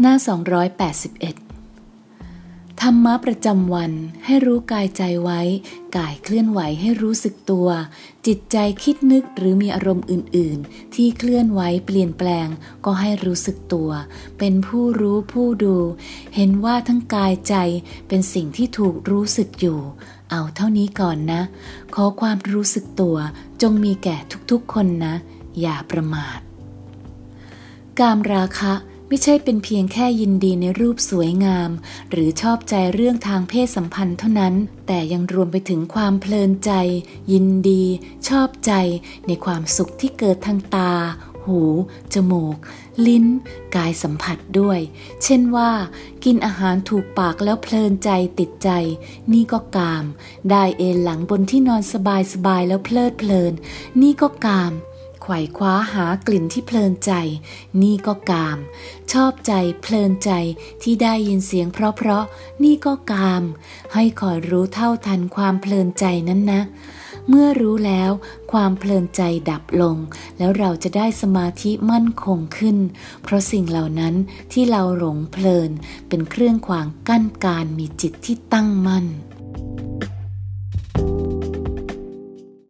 หน้า 281 ธรรมะประจำวันให้รู้กายใจไว้ กายเคลื่อนไหวให้รู้สึกตัว จิตใจคิดนึกหรือมีอารมณ์อื่น ๆ ที่เคลื่อนไหวเปลี่ยนแปลงก็ให้รู้สึกตัว เป็นผู้รู้ผู้ดู เห็นว่าทั้งกายใจเป็นสิ่งที่ถูกรู้สึกอยู่ เอาเท่านี้ก่อนนะ ขอความรู้สึกตัวจงมีแก่ทุกๆคนนะ อย่าประมาท กามราคะ ไม่ใช่เป็นเพียงแค่ยินดีในรูปสวยงาม หรือชอบใจเรื่องทางเพศสัมพันธ์เท่านั้น แต่ยังรวมไปถึงความเพลินใจ ยินดี ชอบใจ ในความสุขที่เกิดทางตา หู จมูก ลิ้น กายสัมผัสด้วย เช่นว่า กินอาหารถูกปากแล้วเพลินใจติดใจ นี่ก็กาม ได้เอนหลังบนที่นอนสบายสบายแล้วเพลิดเพลิน นี่ก็กาม ไขว่คว้าหากลิ่นที่เพลินใจ นี่ก็กาม ชอบใจเพลินใจที่ได้ยินเสียงเพราะๆนี่ก็กาม ให้คอยรู้เท่าทันความเพลินใจนั้นนะ เมื่อรู้แล้วความเพลินใจดับลง แล้วเราจะได้สมาธิมั่นคงขึ้น เพราะสิ่งเหล่านั้นที่เราหลงเพลินเป็นเครื่องขวางกั้นการมีจิตที่ตั้งมั่น